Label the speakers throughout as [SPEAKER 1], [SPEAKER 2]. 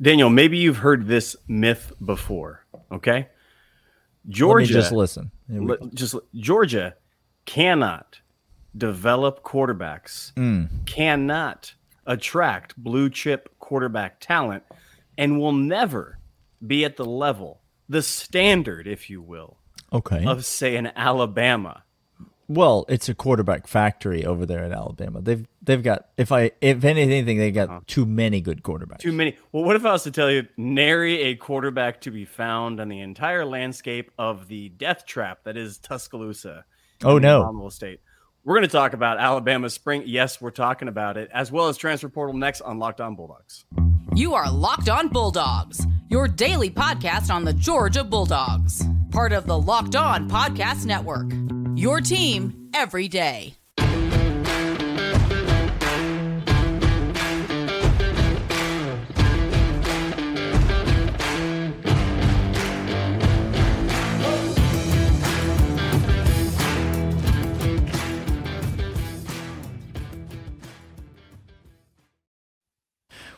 [SPEAKER 1] Daniel, maybe you've heard this myth before. Okay, Georgia.
[SPEAKER 2] just listen.
[SPEAKER 1] Just Georgia cannot develop quarterbacks,
[SPEAKER 2] mm.
[SPEAKER 1] cannot attract blue chip quarterback talent, and will never be at the level, the standard, if you will,
[SPEAKER 2] okay,
[SPEAKER 1] of say an Alabama
[SPEAKER 2] well, it's a quarterback factory over there at Alabama. They've they've got if I if anything they got uh-huh. too many good quarterbacks.
[SPEAKER 1] Too many. Well, what if I was to tell you nary a quarterback to be found on the entire landscape of the death trap that is Tuscaloosa?
[SPEAKER 2] Oh no,
[SPEAKER 1] State. We're going to talk about Alabama spring. Yes, we're talking about it, as well as transfer portal next on Locked On Bulldogs.
[SPEAKER 3] You are Locked On Bulldogs, your daily podcast on the Georgia Bulldogs, part of the Locked On Podcast Network. Your team every day.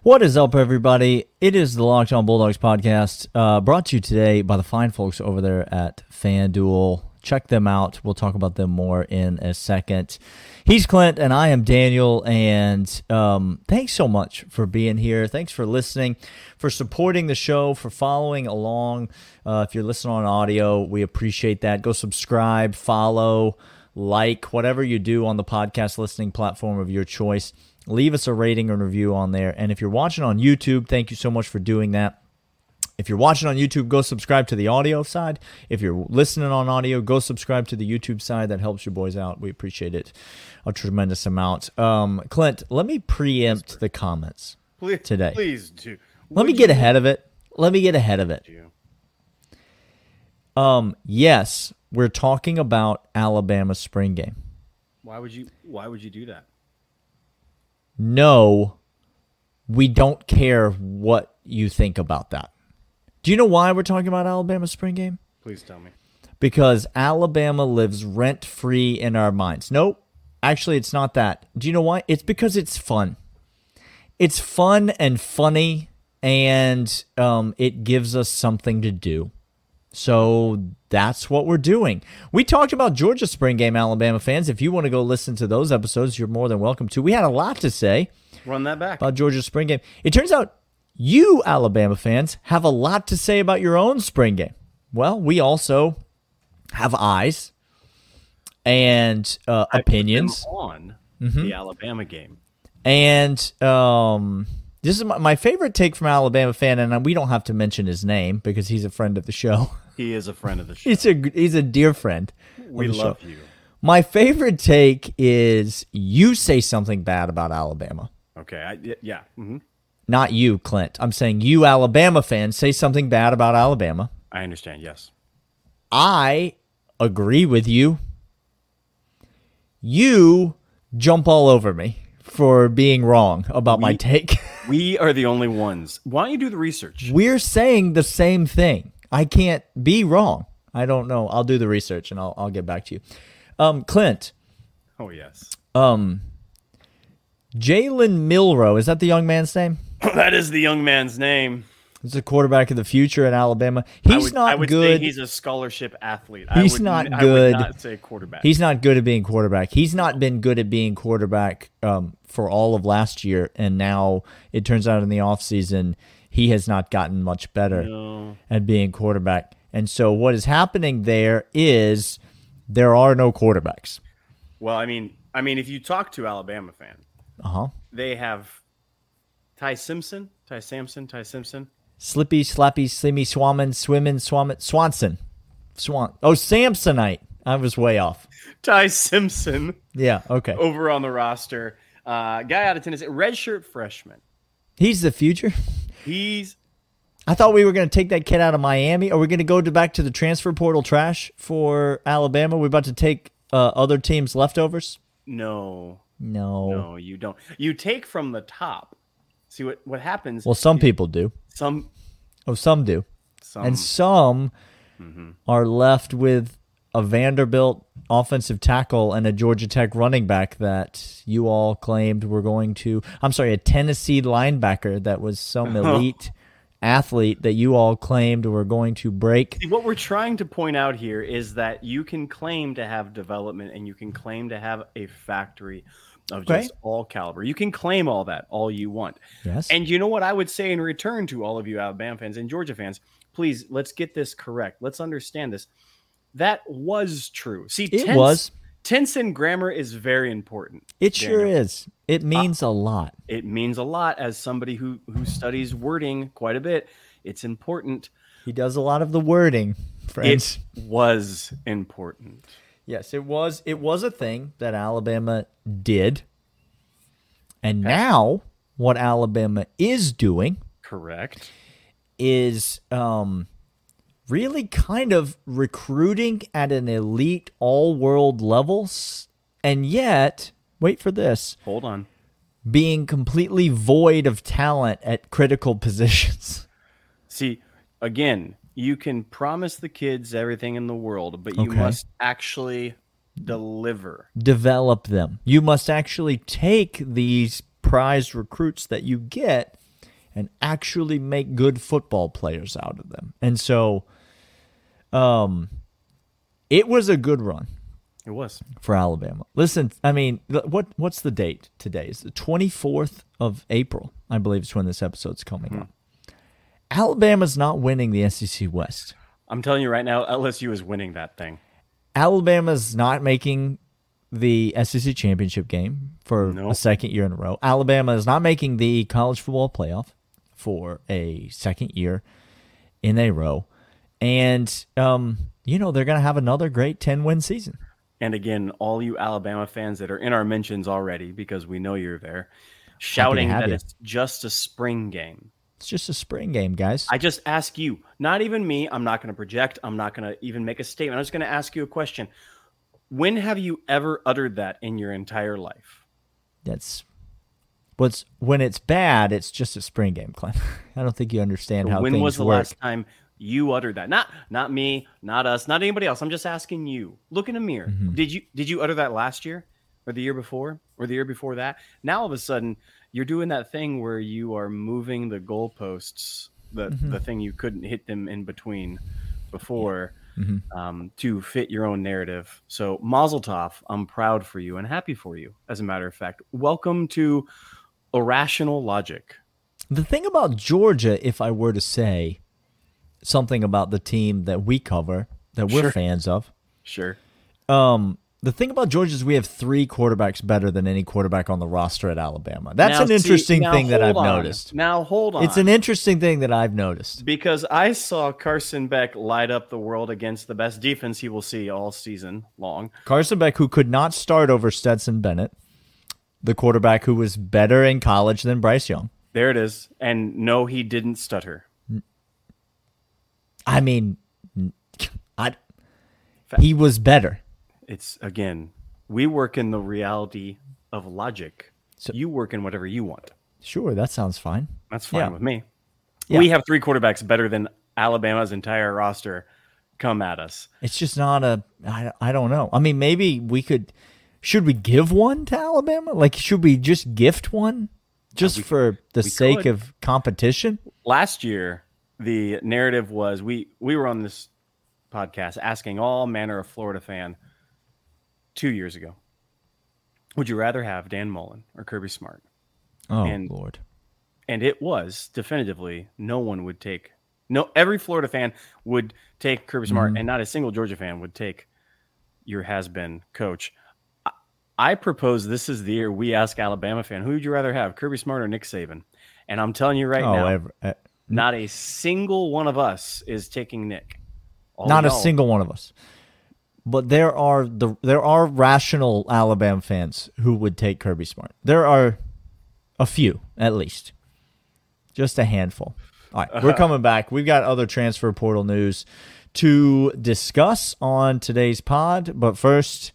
[SPEAKER 2] What is up, everybody? It is the Locked On Bulldogs podcast, uh, brought to you today by the fine folks over there at FanDuel check them out. We'll talk about them more in a second. He's Clint, and I am Daniel. And um, thanks so much for being here. Thanks for listening, for supporting the show, for following along. Uh, if you're listening on audio, we appreciate that. Go subscribe, follow, like, whatever you do on the podcast listening platform of your choice. Leave us a rating and review on there. And if you're watching on YouTube, thank you so much for doing that. If you're watching on YouTube, go subscribe to the audio side. If you're listening on audio, go subscribe to the YouTube side. That helps your boys out. We appreciate it a tremendous amount. Um, Clint, let me preempt the comments
[SPEAKER 1] please,
[SPEAKER 2] today.
[SPEAKER 1] Please do.
[SPEAKER 2] Let me get ahead of it. Let me get ahead of it. Um, yes, we're talking about Alabama spring game.
[SPEAKER 1] Why would you why would you do that?
[SPEAKER 2] No, we don't care what you think about that. Do you know why we're talking about Alabama spring game?
[SPEAKER 1] Please tell me.
[SPEAKER 2] Because Alabama lives rent free in our minds. Nope. Actually, it's not that. Do you know why? It's because it's fun. It's fun and funny, and um, it gives us something to do. So that's what we're doing. We talked about Georgia spring game, Alabama fans. If you want to go listen to those episodes, you're more than welcome to. We had a lot to say.
[SPEAKER 1] Run that back.
[SPEAKER 2] About Georgia spring game. It turns out you, Alabama fans, have a lot to say about your own spring game. Well, we also have eyes and uh, opinions
[SPEAKER 1] on mm-hmm. the Alabama game.
[SPEAKER 2] And um, this is my, my, favorite take from Alabama fan, and we don't have to mention his name because he's a friend of the show.
[SPEAKER 1] He is a friend of the show.
[SPEAKER 2] he's a he's a dear friend.
[SPEAKER 1] We love show. you.
[SPEAKER 2] My favorite take is you say something bad about Alabama.
[SPEAKER 1] Okay. I, yeah. Mm-hmm.
[SPEAKER 2] Not you, Clint. I'm saying you, Alabama fans, say something bad about Alabama.
[SPEAKER 1] I understand, yes.
[SPEAKER 2] I agree with you. You jump all over me for being wrong about we, my take.
[SPEAKER 1] we are the only ones. Why don't you do the research?
[SPEAKER 2] We're saying the same thing. I can't be wrong. I don't know. I'll do the research and I'll I'll get back to you. Um, Clint.
[SPEAKER 1] Oh yes.
[SPEAKER 2] Um, Jalen Milroe is that the young man's name?
[SPEAKER 1] that is the young man's name.
[SPEAKER 2] He's a quarterback of the future at Alabama. He's
[SPEAKER 1] would,
[SPEAKER 2] not good.
[SPEAKER 1] he's a scholarship athlete.
[SPEAKER 2] He's
[SPEAKER 1] would,
[SPEAKER 2] not good.
[SPEAKER 1] not say quarterback.
[SPEAKER 2] He's not good at being quarterback. He's not been good at being quarterback um, for all of last year, and now it turns out in the offseason he has not gotten much better
[SPEAKER 1] no.
[SPEAKER 2] at being quarterback. And so what is happening there is there are no quarterbacks.
[SPEAKER 1] Well, I mean, I mean, if you talk to Alabama fan,
[SPEAKER 2] uh-huh.
[SPEAKER 1] they have Ty Simpson, Ty Sampson, Ty Simpson.
[SPEAKER 2] Slippy, Slappy, Slimmy, Swamman, Swimmin, Swamman, Swanson. Swan. Oh, Samsonite. I was way off.
[SPEAKER 1] Ty Simpson.
[SPEAKER 2] Yeah, okay.
[SPEAKER 1] Over on the roster. Uh, guy out of Tennessee, redshirt freshman.
[SPEAKER 2] He's the future.
[SPEAKER 1] He's.
[SPEAKER 2] I thought we were going to take that kid out of Miami. Are we going to go to back to the transfer portal trash for Alabama? We're about to take uh, other teams' leftovers?
[SPEAKER 1] No.
[SPEAKER 2] No.
[SPEAKER 1] No, you don't. You take from the top See what what happens?
[SPEAKER 2] Well, some people do.
[SPEAKER 1] Some.
[SPEAKER 2] Oh, some do.
[SPEAKER 1] Some.
[SPEAKER 2] And some
[SPEAKER 1] mm-hmm.
[SPEAKER 2] are left with a Vanderbilt offensive tackle and a Georgia Tech running back that you all claimed were going to. I'm sorry, a Tennessee linebacker that was some elite athlete that you all claimed were going to break.
[SPEAKER 1] See, what we're trying to point out here is that you can claim to have development and you can claim to have a factory of
[SPEAKER 2] Okay.
[SPEAKER 1] just all caliber. You can claim all that all you want.
[SPEAKER 2] Yes.
[SPEAKER 1] And you know what I would say in return to all of you Alabama fans and Georgia fans, please let's get this correct. Let's understand this. That was true. See,
[SPEAKER 2] It
[SPEAKER 1] tense,
[SPEAKER 2] was.
[SPEAKER 1] tense and grammar is very important.
[SPEAKER 2] It sure is. It uh, means a lot.
[SPEAKER 1] It means a lot as somebody who who studies wording quite a bit. It's important.
[SPEAKER 2] He does a lot of the wording, friends.
[SPEAKER 1] It was important.
[SPEAKER 2] Yes, it was. It was a thing that Alabama did, and now what Alabama is doing
[SPEAKER 1] Correct.
[SPEAKER 2] is um, really kind of recruiting at an elite, all-world levels, and yet, wait for this,
[SPEAKER 1] Hold on.
[SPEAKER 2] being completely void of talent at critical positions.
[SPEAKER 1] See, again, you can promise the kids everything in the world, but you
[SPEAKER 2] Okay.
[SPEAKER 1] must actually deliver.
[SPEAKER 2] develop them. You must actually take these prized recruits that you get and actually make good football players out of them. And so um it was a good run
[SPEAKER 1] It was.
[SPEAKER 2] for Alabama. Listen, I mean, what what's the date today? It's the 24th of April, I believe is when this episode's coming
[SPEAKER 1] Hmm.
[SPEAKER 2] out. Alabama's not winning the SEC West.
[SPEAKER 1] I'm telling you right now, LSU is winning that thing.
[SPEAKER 2] Alabama's not making the SEC championship game for
[SPEAKER 1] No.
[SPEAKER 2] a second year in a row. Alabama is not making the college football playoff for a second year in a row. And, um, you know, they're going to have another great 10 win season.
[SPEAKER 1] And again, all you Alabama fans that are in our mentions already, because we know you're there, shouting that
[SPEAKER 2] you.
[SPEAKER 1] it's just a spring game.
[SPEAKER 2] It's just a spring game, guys.
[SPEAKER 1] I just ask you, not even me, I'm not going to project, I'm not going to even make a statement. I'm just going to ask you a question. When have you ever uttered that in your entire life?
[SPEAKER 2] That's what's when it's bad, it's just a spring game, Clint. I don't think you understand how
[SPEAKER 1] when was the
[SPEAKER 2] work.
[SPEAKER 1] last time you uttered that? Not not me, not us, not anybody else. I'm just asking you. Look in a mirror.
[SPEAKER 2] Mm-hmm.
[SPEAKER 1] Did you did you utter that last year or the year before or the year before that? Now all of a sudden you're doing that thing where you are moving the goalposts, the
[SPEAKER 2] Mm-hmm.
[SPEAKER 1] the thing you couldn't hit them in between before.
[SPEAKER 2] Mm-hmm.
[SPEAKER 1] Um, to fit your own narrative. So, Mazel Tov, I'm proud for you and happy for you. As a matter of fact, welcome to Irrational Logic.
[SPEAKER 2] The thing about Georgia, if I were to say something about the team that we cover, that we're
[SPEAKER 1] Sure.
[SPEAKER 2] fans of,
[SPEAKER 1] Sure.
[SPEAKER 2] um, the thing about Georgia is we have three quarterbacks better than any quarterback on the roster at Alabama. That's
[SPEAKER 1] Now,
[SPEAKER 2] an interesting
[SPEAKER 1] now
[SPEAKER 2] thing that I've
[SPEAKER 1] on.
[SPEAKER 2] noticed.
[SPEAKER 1] Now hold on.
[SPEAKER 2] It's an interesting thing that I've noticed.
[SPEAKER 1] because I saw Carson Beck light up the world against the best defense he will see all season long.
[SPEAKER 2] Carson Beck, who could not start over Stetson Bennett, the quarterback who was better in college than Bryce Young.
[SPEAKER 1] There it is. And no, he didn't stutter.
[SPEAKER 2] I mean, I, he was better.
[SPEAKER 1] It's again, we work in the reality of logic.
[SPEAKER 2] So-
[SPEAKER 1] you work in whatever you want.
[SPEAKER 2] Sure, that sounds fine.
[SPEAKER 1] That's fine
[SPEAKER 2] Yeah.
[SPEAKER 1] with me.
[SPEAKER 2] Yeah.
[SPEAKER 1] We have three quarterbacks better than Alabama's entire roster come at us.
[SPEAKER 2] It's just not a. I, I don't know. I mean, maybe we could. Should we give one to Alabama? Like, should we just gift one, just for the sake
[SPEAKER 1] could.
[SPEAKER 2] of competition?
[SPEAKER 1] last year the narrative was we we were on this podcast asking all manner of Florida fan two years ago. Would you rather have Dan Mullen or Kirby Smart?
[SPEAKER 2] Oh
[SPEAKER 1] And-
[SPEAKER 2] Lord,
[SPEAKER 1] And it was definitively no one would take no every Florida fan would take Kirby Smart and not a single Georgia fan would take your has been coach. I, I propose this is the year we ask Alabama fan, who would you rather have, Kirby Smart or Nick Saban? And I'm telling you right
[SPEAKER 2] oh,
[SPEAKER 1] now,
[SPEAKER 2] ever, uh,
[SPEAKER 1] not a single one of us is taking Nick. All
[SPEAKER 2] not a single one of us. But there are the there are rational Alabama fans who would take Kirby Smart. There are a few, at least, just a handful. All right, we're coming back. We've got other transfer portal news to discuss on today's pod. But first,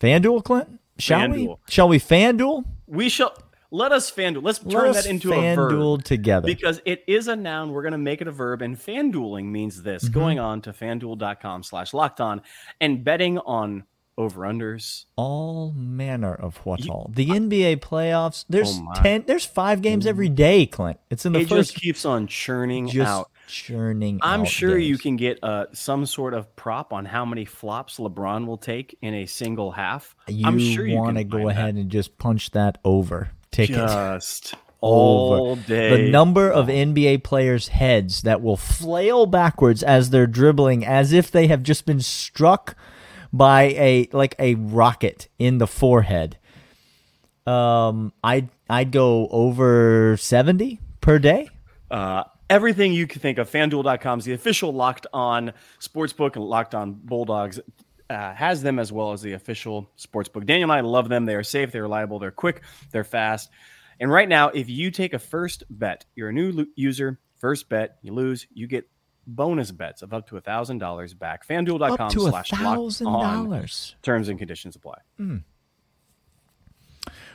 [SPEAKER 2] FanDuel, Clint, shall we? Shall we FanDuel?
[SPEAKER 1] We shall let us FanDuel. Let's turn
[SPEAKER 2] Let us
[SPEAKER 1] that into a
[SPEAKER 2] FanDuel
[SPEAKER 1] verb.
[SPEAKER 2] together.
[SPEAKER 1] Because it is a noun, we're going to make it a verb, and FanDueling means this:
[SPEAKER 2] Mm-hmm.
[SPEAKER 1] going on to FanDuel.com/slash locked on and betting on over unders.
[SPEAKER 2] all manner of what all. The NBA playoffs. There's
[SPEAKER 1] Oh
[SPEAKER 2] ten. There's five games every day, Clint. It's in the
[SPEAKER 1] It
[SPEAKER 2] first.
[SPEAKER 1] just keeps on churning
[SPEAKER 2] just
[SPEAKER 1] out.
[SPEAKER 2] churning.
[SPEAKER 1] I'm sure you can get uh, some sort of prop on how many flops LeBron will take in a single half.
[SPEAKER 2] You
[SPEAKER 1] I'm sure you
[SPEAKER 2] want to go
[SPEAKER 1] find that.
[SPEAKER 2] ahead and just punch that over ticket.
[SPEAKER 1] just
[SPEAKER 2] Over.
[SPEAKER 1] all day.
[SPEAKER 2] the number of NBA players' heads that will flail backwards as they're dribbling, as if they have just been struck by a like a rocket in the forehead. Um, I'd I'd go over seventy per day.
[SPEAKER 1] uh, everything you can think of. FanDuel.com is the official Locked On Sportsbook and Locked On Bulldogs. Uh, has them as well as the official sports book. Daniel and I love them. They are safe, they're reliable, they're quick, they're fast. And right now, if you take a first bet, you're a new lo- user, first bet, you lose, you get bonus bets of up to $1,000 back. FanDuel.com
[SPEAKER 2] a
[SPEAKER 1] slash locked on. Terms and conditions apply.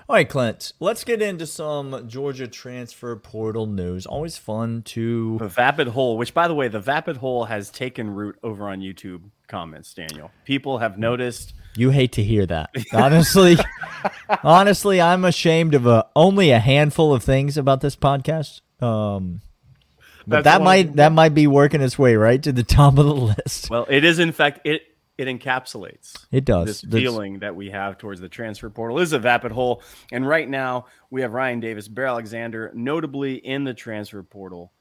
[SPEAKER 2] All right, Clint. Let's get into some Georgia transfer portal news. Always fun to.
[SPEAKER 1] The Vapid Hole, which by the way, the Vapid Hole has taken root over on YouTube comments, Daniel. People have noticed.
[SPEAKER 2] You hate to hear that. Honestly, honestly, I'm ashamed of a, only a handful of things about this podcast. Um, but
[SPEAKER 1] That's
[SPEAKER 2] that might that might be working its way right to the top of the list.
[SPEAKER 1] Well, it is in fact it it encapsulates
[SPEAKER 2] It does.
[SPEAKER 1] this
[SPEAKER 2] That's-
[SPEAKER 1] feeling that we have towards the transfer portal is a vapid hole. And right now we have Ryan Davis, Bear Alexander, notably in the transfer portal,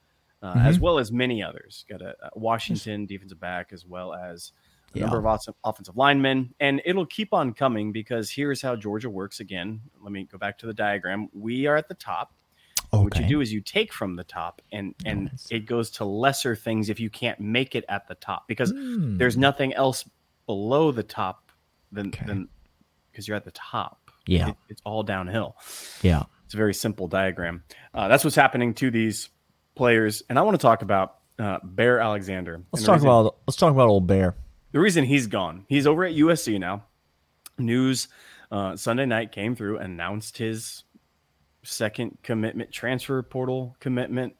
[SPEAKER 1] uh,
[SPEAKER 2] Mm-hmm.
[SPEAKER 1] as well as many others. Got a, a Washington defensive back as well as a number of awesome offensive linemen, and it'll keep on coming because here's how Georgia works. Again, let me go back to the diagram. We are at the top. What you do is you take from the top, and and it goes to lesser things if you can't make it at the top because
[SPEAKER 2] Hmm.
[SPEAKER 1] there's nothing else below the top than
[SPEAKER 2] Okay.
[SPEAKER 1] than because you're at the top.
[SPEAKER 2] Yeah.
[SPEAKER 1] It- it's all downhill.
[SPEAKER 2] Yeah.
[SPEAKER 1] It's a very simple diagram. Uh, that's what's happening to these players, and I want to talk about uh, Bear Alexander.
[SPEAKER 2] Let's talk
[SPEAKER 1] reason-
[SPEAKER 2] about let's talk about old Bear.
[SPEAKER 1] the reason he's gone. He's over at USC now. News uh, Sunday night came through, announced his second commitment, transfer portal commitment.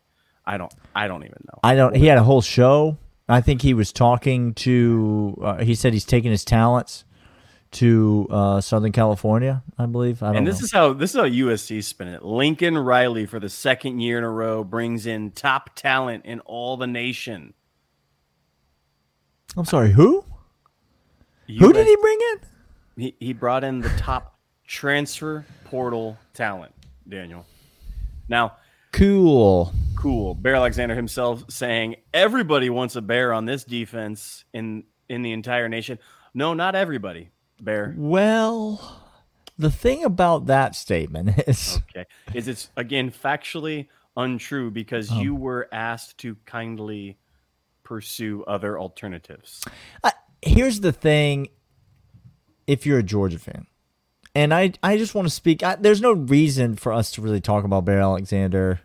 [SPEAKER 1] I don't. I don't even know.
[SPEAKER 2] I don't. He had a whole show. I think he was talking to. Uh, he said he's taking his talents to uh, Southern California. I believe. I don't
[SPEAKER 1] And
[SPEAKER 2] know.
[SPEAKER 1] this is how this is how USC spin it. Lincoln Riley for the second year in a row brings in top talent in all the nation.
[SPEAKER 2] I'm sorry. Who? Who did he bring in?
[SPEAKER 1] He, he brought in the top transfer portal talent, Daniel. Now,
[SPEAKER 2] Cool.
[SPEAKER 1] Cool. Bear Alexander himself saying everybody wants a bear on this defense in in the entire nation. No, not everybody. Bear.
[SPEAKER 2] Well, the thing about that statement is
[SPEAKER 1] Okay. Is it's again factually untrue because
[SPEAKER 2] Oh.
[SPEAKER 1] you were asked to kindly pursue other alternatives.
[SPEAKER 2] I, here's the thing if you're a Georgia fan, and I, I just want to speak. I, there's no reason for us to really talk about Bear Alexander.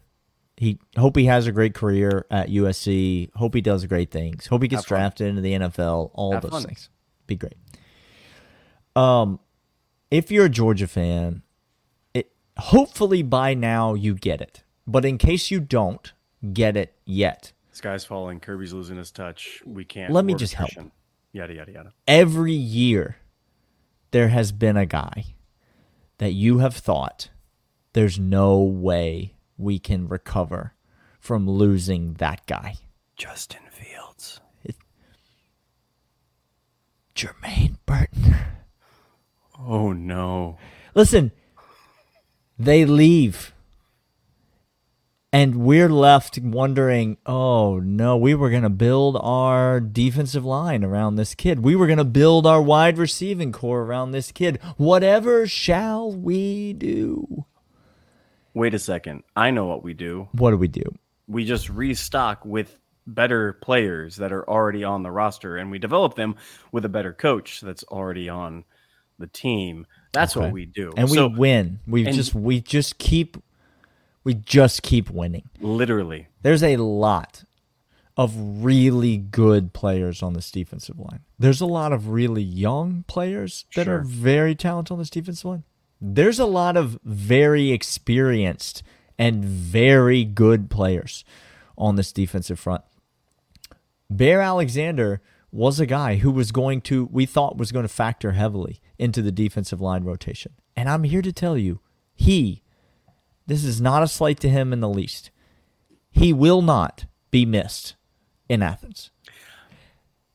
[SPEAKER 2] He hope he has a great career at USC. Hope he does great things. Hope he gets
[SPEAKER 1] Have fun.
[SPEAKER 2] drafted into the NFL. All
[SPEAKER 1] Have
[SPEAKER 2] those
[SPEAKER 1] fun.
[SPEAKER 2] things. Be great. Um, if you're a Georgia fan, it hopefully by now you get it. But in case you don't get it yet,
[SPEAKER 1] Sky's falling. Kirby's losing his touch. We can't.
[SPEAKER 2] Let me
[SPEAKER 1] we're
[SPEAKER 2] just help.
[SPEAKER 1] efficient. Yada yada yada.
[SPEAKER 2] every year there has been a guy that you have thought there's no way we can recover from losing that guy.
[SPEAKER 1] Justin Fields.
[SPEAKER 2] Jermaine Burton.
[SPEAKER 1] Oh no.
[SPEAKER 2] Listen, they leave. And we're left wondering, oh no, we were going to build our defensive line around this kid. We were going to build our wide receiving core around this kid. Whatever shall we do?
[SPEAKER 1] Wait a second. I know what we do.
[SPEAKER 2] What do we do?
[SPEAKER 1] We just restock with better players that are already on the roster and we develop them with a better coach that's already on the team. That's
[SPEAKER 2] Okay.
[SPEAKER 1] what we do.
[SPEAKER 2] and we win. We just we just keep we just keep winning.
[SPEAKER 1] literally
[SPEAKER 2] There's a lot of really good players on this defensive line. There's a lot of really young players that are very talented on this defensive line. There's a lot of very experienced and very good players on this defensive front. Bear Alexander was a guy who was going to, we thought was going to factor heavily into the defensive line rotation. And I'm here to tell you, he, this is not a slight to him in the least. He will not be missed in Athens.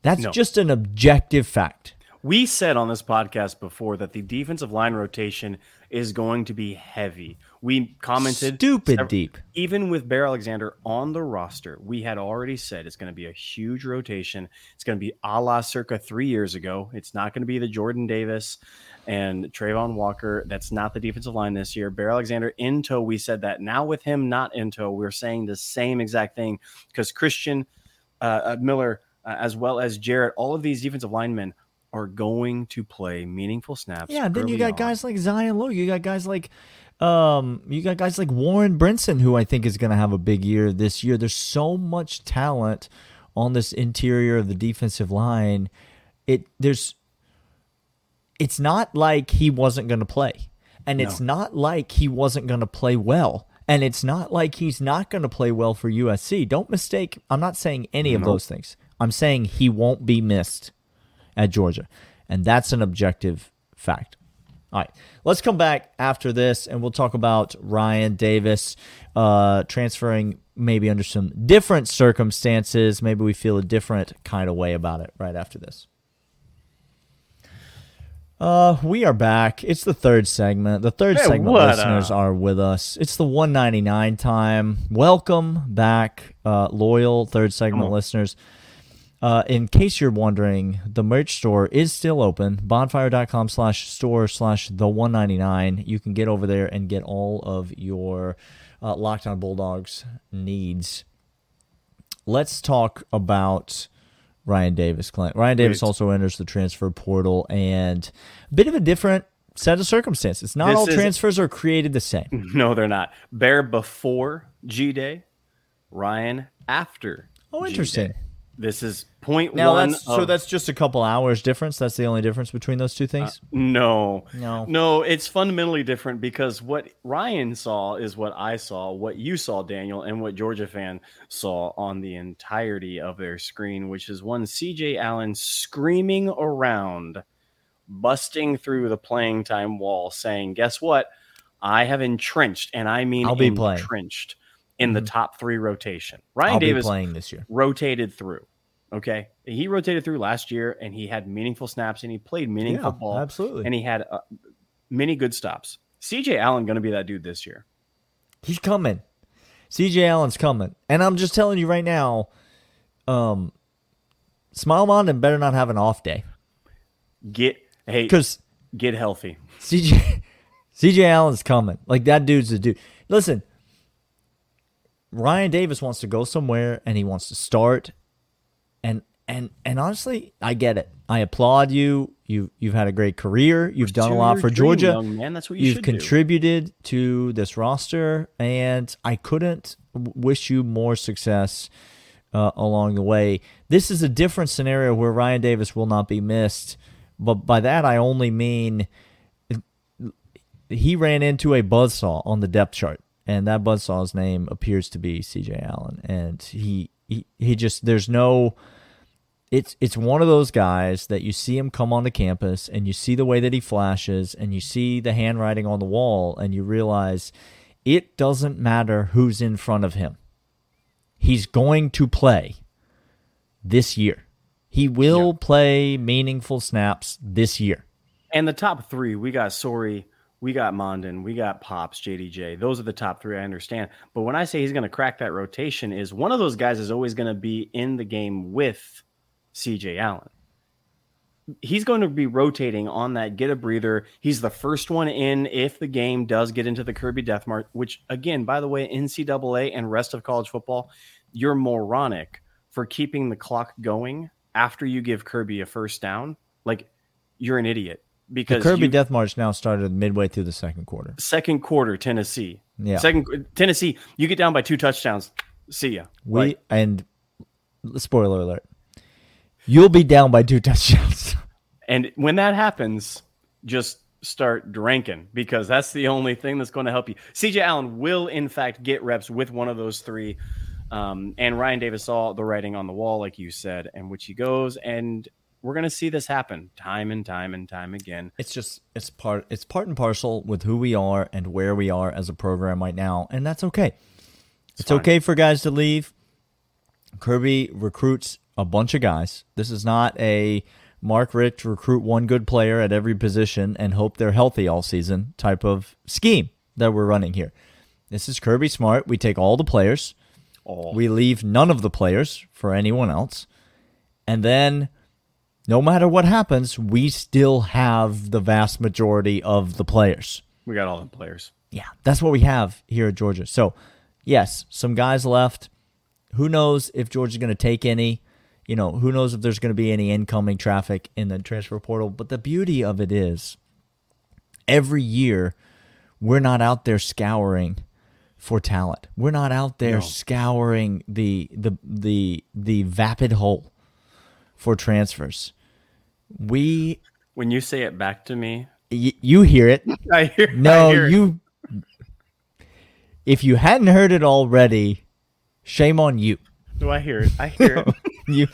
[SPEAKER 2] That's
[SPEAKER 1] No.
[SPEAKER 2] just an objective fact.
[SPEAKER 1] We said on this podcast before that the defensive line rotation is going to be heavy. We commented
[SPEAKER 2] Stupid
[SPEAKER 1] sev-
[SPEAKER 2] deep.
[SPEAKER 1] Even with Bear Alexander on the roster, we had already said it's going to be a huge rotation. It's going to be a la circa three years ago. It's not going to be the Jordan Davis and Travon Walker. That's not the defensive line this year. Bear Alexander in tow. We said that. Now with him not in tow, we're saying the same exact thing because Christen uh, uh, Miller, uh, as well as Jarrett, all of these defensive linemen are going to play meaningful snaps.
[SPEAKER 2] Yeah, and then you got
[SPEAKER 1] on.
[SPEAKER 2] guys like Zion Logue. You got guys like um you got guys like Warren Brinson who I think is going to have a big year this year. There's so much talent on this interior of the defensive line. It there's it's not like he wasn't going to play. And it's not like he wasn't going to play well. And it's not like he's not going to play well for USC. Don't mistake. I'm not saying any of those things. I'm saying he won't be missed at Georgia. And that's an objective fact. All right, let's come back after this and we'll talk about Ryan Davis uh, transferring maybe under some different circumstances. Maybe we feel a different kind of way about it right after this. Uh, we are back. It's the third segment. The third
[SPEAKER 1] Hey,
[SPEAKER 2] segment listeners
[SPEAKER 1] up?
[SPEAKER 2] are with us. It's the 199 time. Welcome back, uh, loyal third segment listeners. Uh, in case you're wondering, the merch store is still open. Bonfire.com slash store slash the 199. You can get over there and get all of your uh, Locked On Bulldogs needs. Let's talk about Ryan Davis, Clint. Ryan Davis also enters the transfer portal and a bit of a different set of circumstances. Not
[SPEAKER 1] This
[SPEAKER 2] all transfers are created the same.
[SPEAKER 1] No, they're not. Bear before G Day, Ryan after.
[SPEAKER 2] Oh,
[SPEAKER 1] G-Day. This is point
[SPEAKER 2] Now
[SPEAKER 1] one.
[SPEAKER 2] that's so that's just a couple hours difference. That's the only difference between those two things.
[SPEAKER 1] Uh, no,
[SPEAKER 2] No.
[SPEAKER 1] no. It's fundamentally different because what Ryan saw is what I saw, what you saw, Daniel, and what Georgia fan saw on the entirety of their screen, which is one CJ Allen screaming around, busting through the playing time wall, saying, "Guess what? I have entrenched, and I mean
[SPEAKER 2] I'll be playing."
[SPEAKER 1] In the top three rotation." Ryan
[SPEAKER 2] I'll
[SPEAKER 1] Davis
[SPEAKER 2] playing this year.
[SPEAKER 1] rotated through. Okay, he rotated through last year, and he had meaningful snaps, and he played meaningful
[SPEAKER 2] Yeah,
[SPEAKER 1] ball,
[SPEAKER 2] absolutely.
[SPEAKER 1] and he had uh, many good stops. CJ Allen going to be that dude this year.
[SPEAKER 2] He's coming. CJ Allen's coming. And I'm just telling you right now, um Smael Mondon better not have an off day.
[SPEAKER 1] Get hey,
[SPEAKER 2] Because
[SPEAKER 1] get healthy.
[SPEAKER 2] CJ CJ Allen's coming. Like that dude's a dude. Listen, Ryan Davis wants to go somewhere and he wants to start. And and and honestly, I get it. I applaud you. You you've had a great career. You've done a lot for
[SPEAKER 1] dream,
[SPEAKER 2] Georgia.
[SPEAKER 1] young man. That's what you
[SPEAKER 2] You've
[SPEAKER 1] should do.
[SPEAKER 2] contributed to this roster, and I couldn't wish you more success uh, along the way. This is a different scenario where Ryan Davis will not be missed, but by that I only mean he ran into a buzzsaw on the depth chart, and that buzzsaw's name appears to be C.J. Allen, and he he, he just there's no it's it's one of those guys that you see him come onto campus and you see the way that he flashes and you see the handwriting on the wall and you realize it doesn't matter who's in front of him. He's going to play this year. He will play meaningful snaps this year.
[SPEAKER 1] And the top three, we got Sorey, we got Mondon, we got Pops, JDJ. Those are the top three. I understand. But when I say he's going to crack that rotation, is one of those guys is always going to be in the game with CJ Allen. He's going to be rotating on that get a breather. He's the first one in if the game does get into the Kirby Death March, which again, by the way, NCAA and rest of college football, you're moronic for keeping the clock going after you give Kirby a first down. Like you're an idiot
[SPEAKER 2] The Kirby
[SPEAKER 1] you-
[SPEAKER 2] Death March now started midway through the second quarter.
[SPEAKER 1] second quarter Tennessee.
[SPEAKER 2] Yeah.
[SPEAKER 1] Second Tennessee, you get down by two touchdowns. See ya.
[SPEAKER 2] We
[SPEAKER 1] Like,
[SPEAKER 2] and spoiler alert. You'll be down by two touchdowns.
[SPEAKER 1] and when that happens, just start drinking because that's the only thing that's going to help you. CJ Allen will in fact get reps with one of those three. Um, and Ryan Davis saw the writing on the wall, like you said, and which he goes, and we're going to see this happen time and time and time again.
[SPEAKER 2] It's just it's part it's part and parcel with who we are and where we are as a program right now, and that's okay. It's, it's okay for guys to leave. Kirby recruits a bunch of guys. This is not a Mark Richt recruit one good player at every position and hope they're healthy all season type of scheme that we're running here. This is Kirby Smart. We take all the players. We leave none of the players for anyone else. And then no matter what happens, we still have the vast majority of the players.
[SPEAKER 1] We got all the players.
[SPEAKER 2] Yeah, that's what we have here at Georgia. So, yes, some guys left. Who knows if Georgia's going to take any? You know, who knows if there's going to be any incoming traffic in the transfer portal? But the beauty of it is every year we're not out there scouring for talent. We're not out there no. scouring the the the the vapid hole for transfers. We
[SPEAKER 1] when you say it back to me,
[SPEAKER 2] y- you hear it.
[SPEAKER 1] I hear.
[SPEAKER 2] No,
[SPEAKER 1] I hear
[SPEAKER 2] you. If you hadn't heard it already, shame on you.
[SPEAKER 1] Do I hear it? I hear it.
[SPEAKER 2] you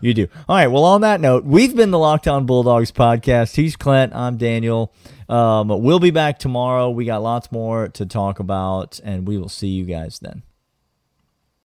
[SPEAKER 2] you do. All right. Well, on that note, we've been the Locked On Bulldogs podcast. He's Clint. I'm Daniel. Um, we'll be back tomorrow. We got lots more to talk about, and we will see you guys then.